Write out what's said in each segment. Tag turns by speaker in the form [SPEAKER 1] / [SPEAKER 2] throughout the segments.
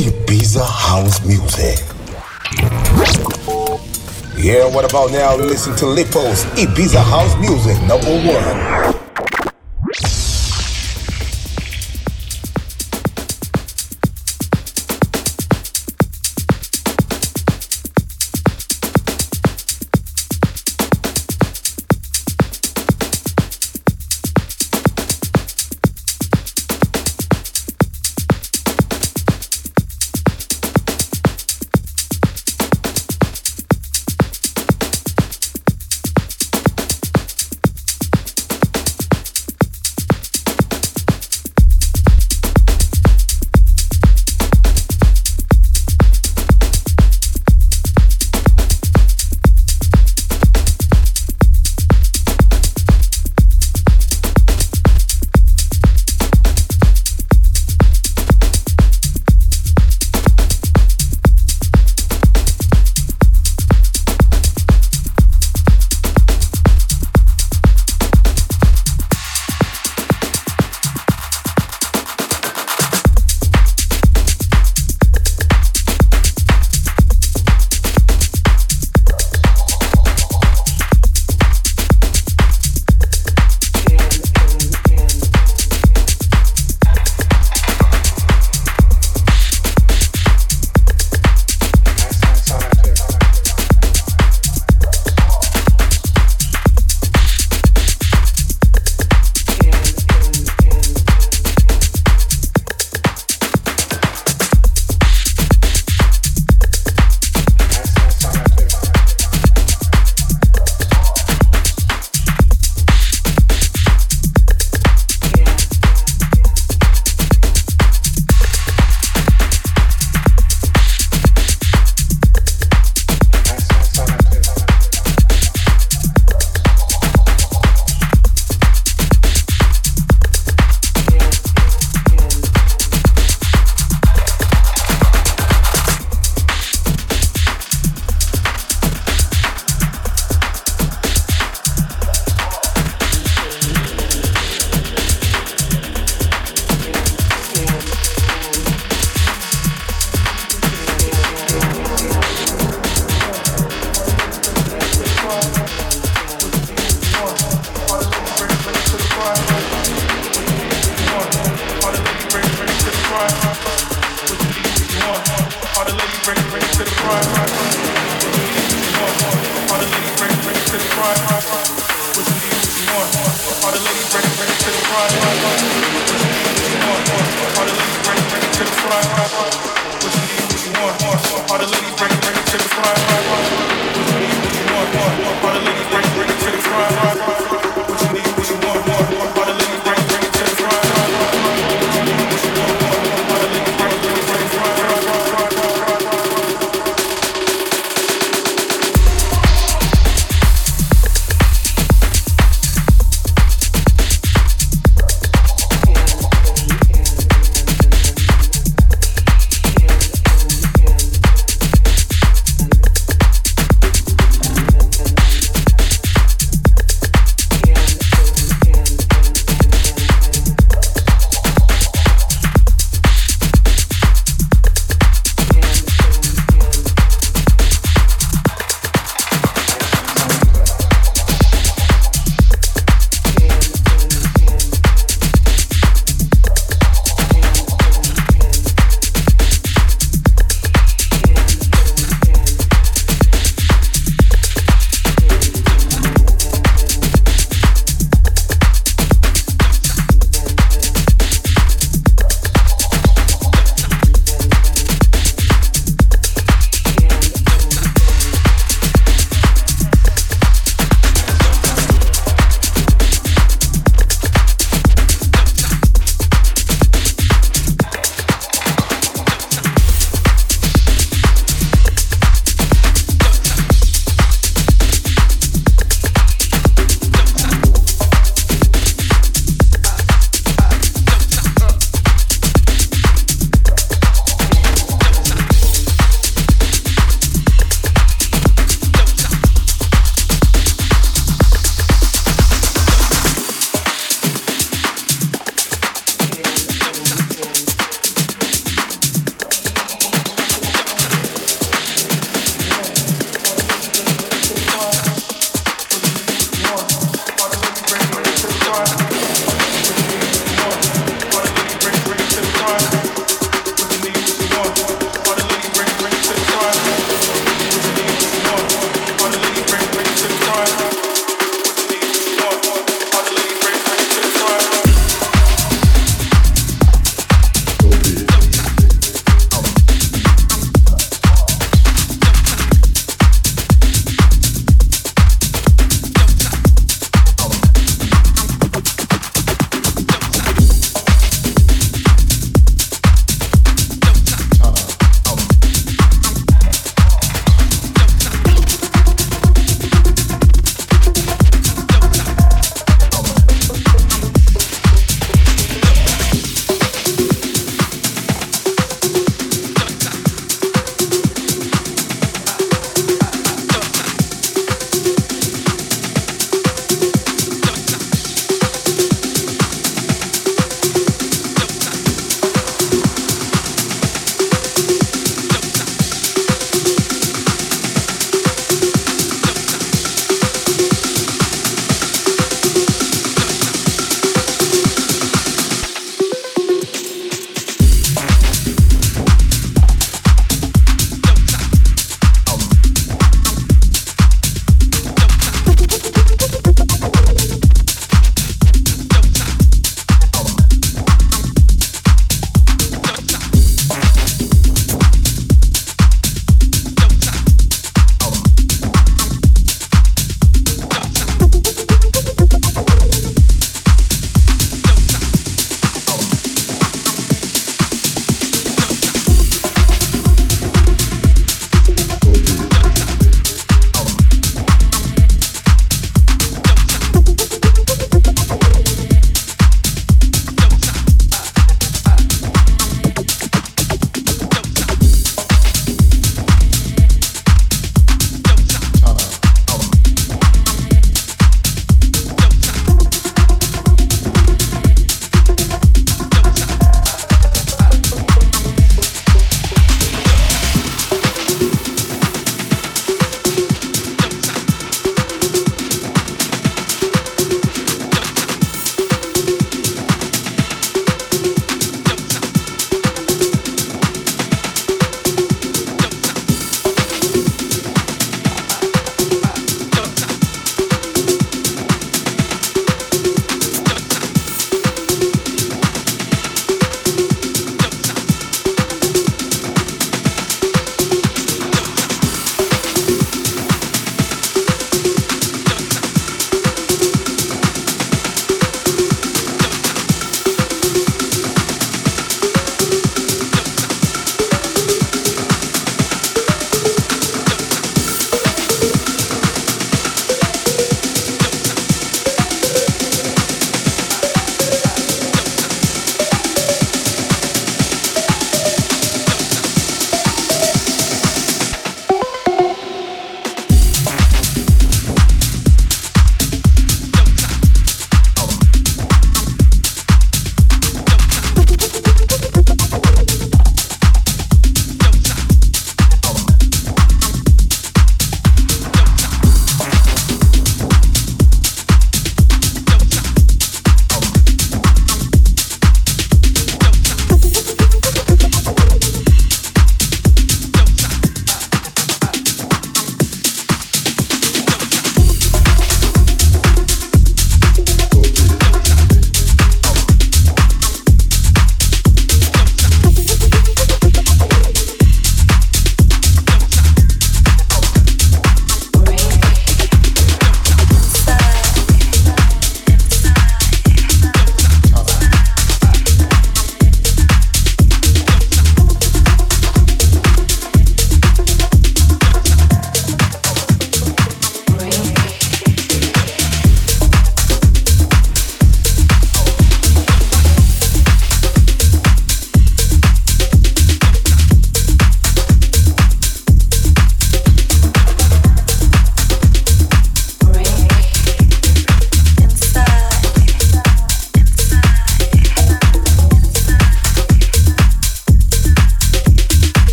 [SPEAKER 1] Ibiza house music. Yeah, what about now? Listen to Lipous Ibiza house music number one.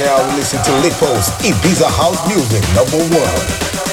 [SPEAKER 1] Now, listen to Lipous, Ibiza House Music, number one.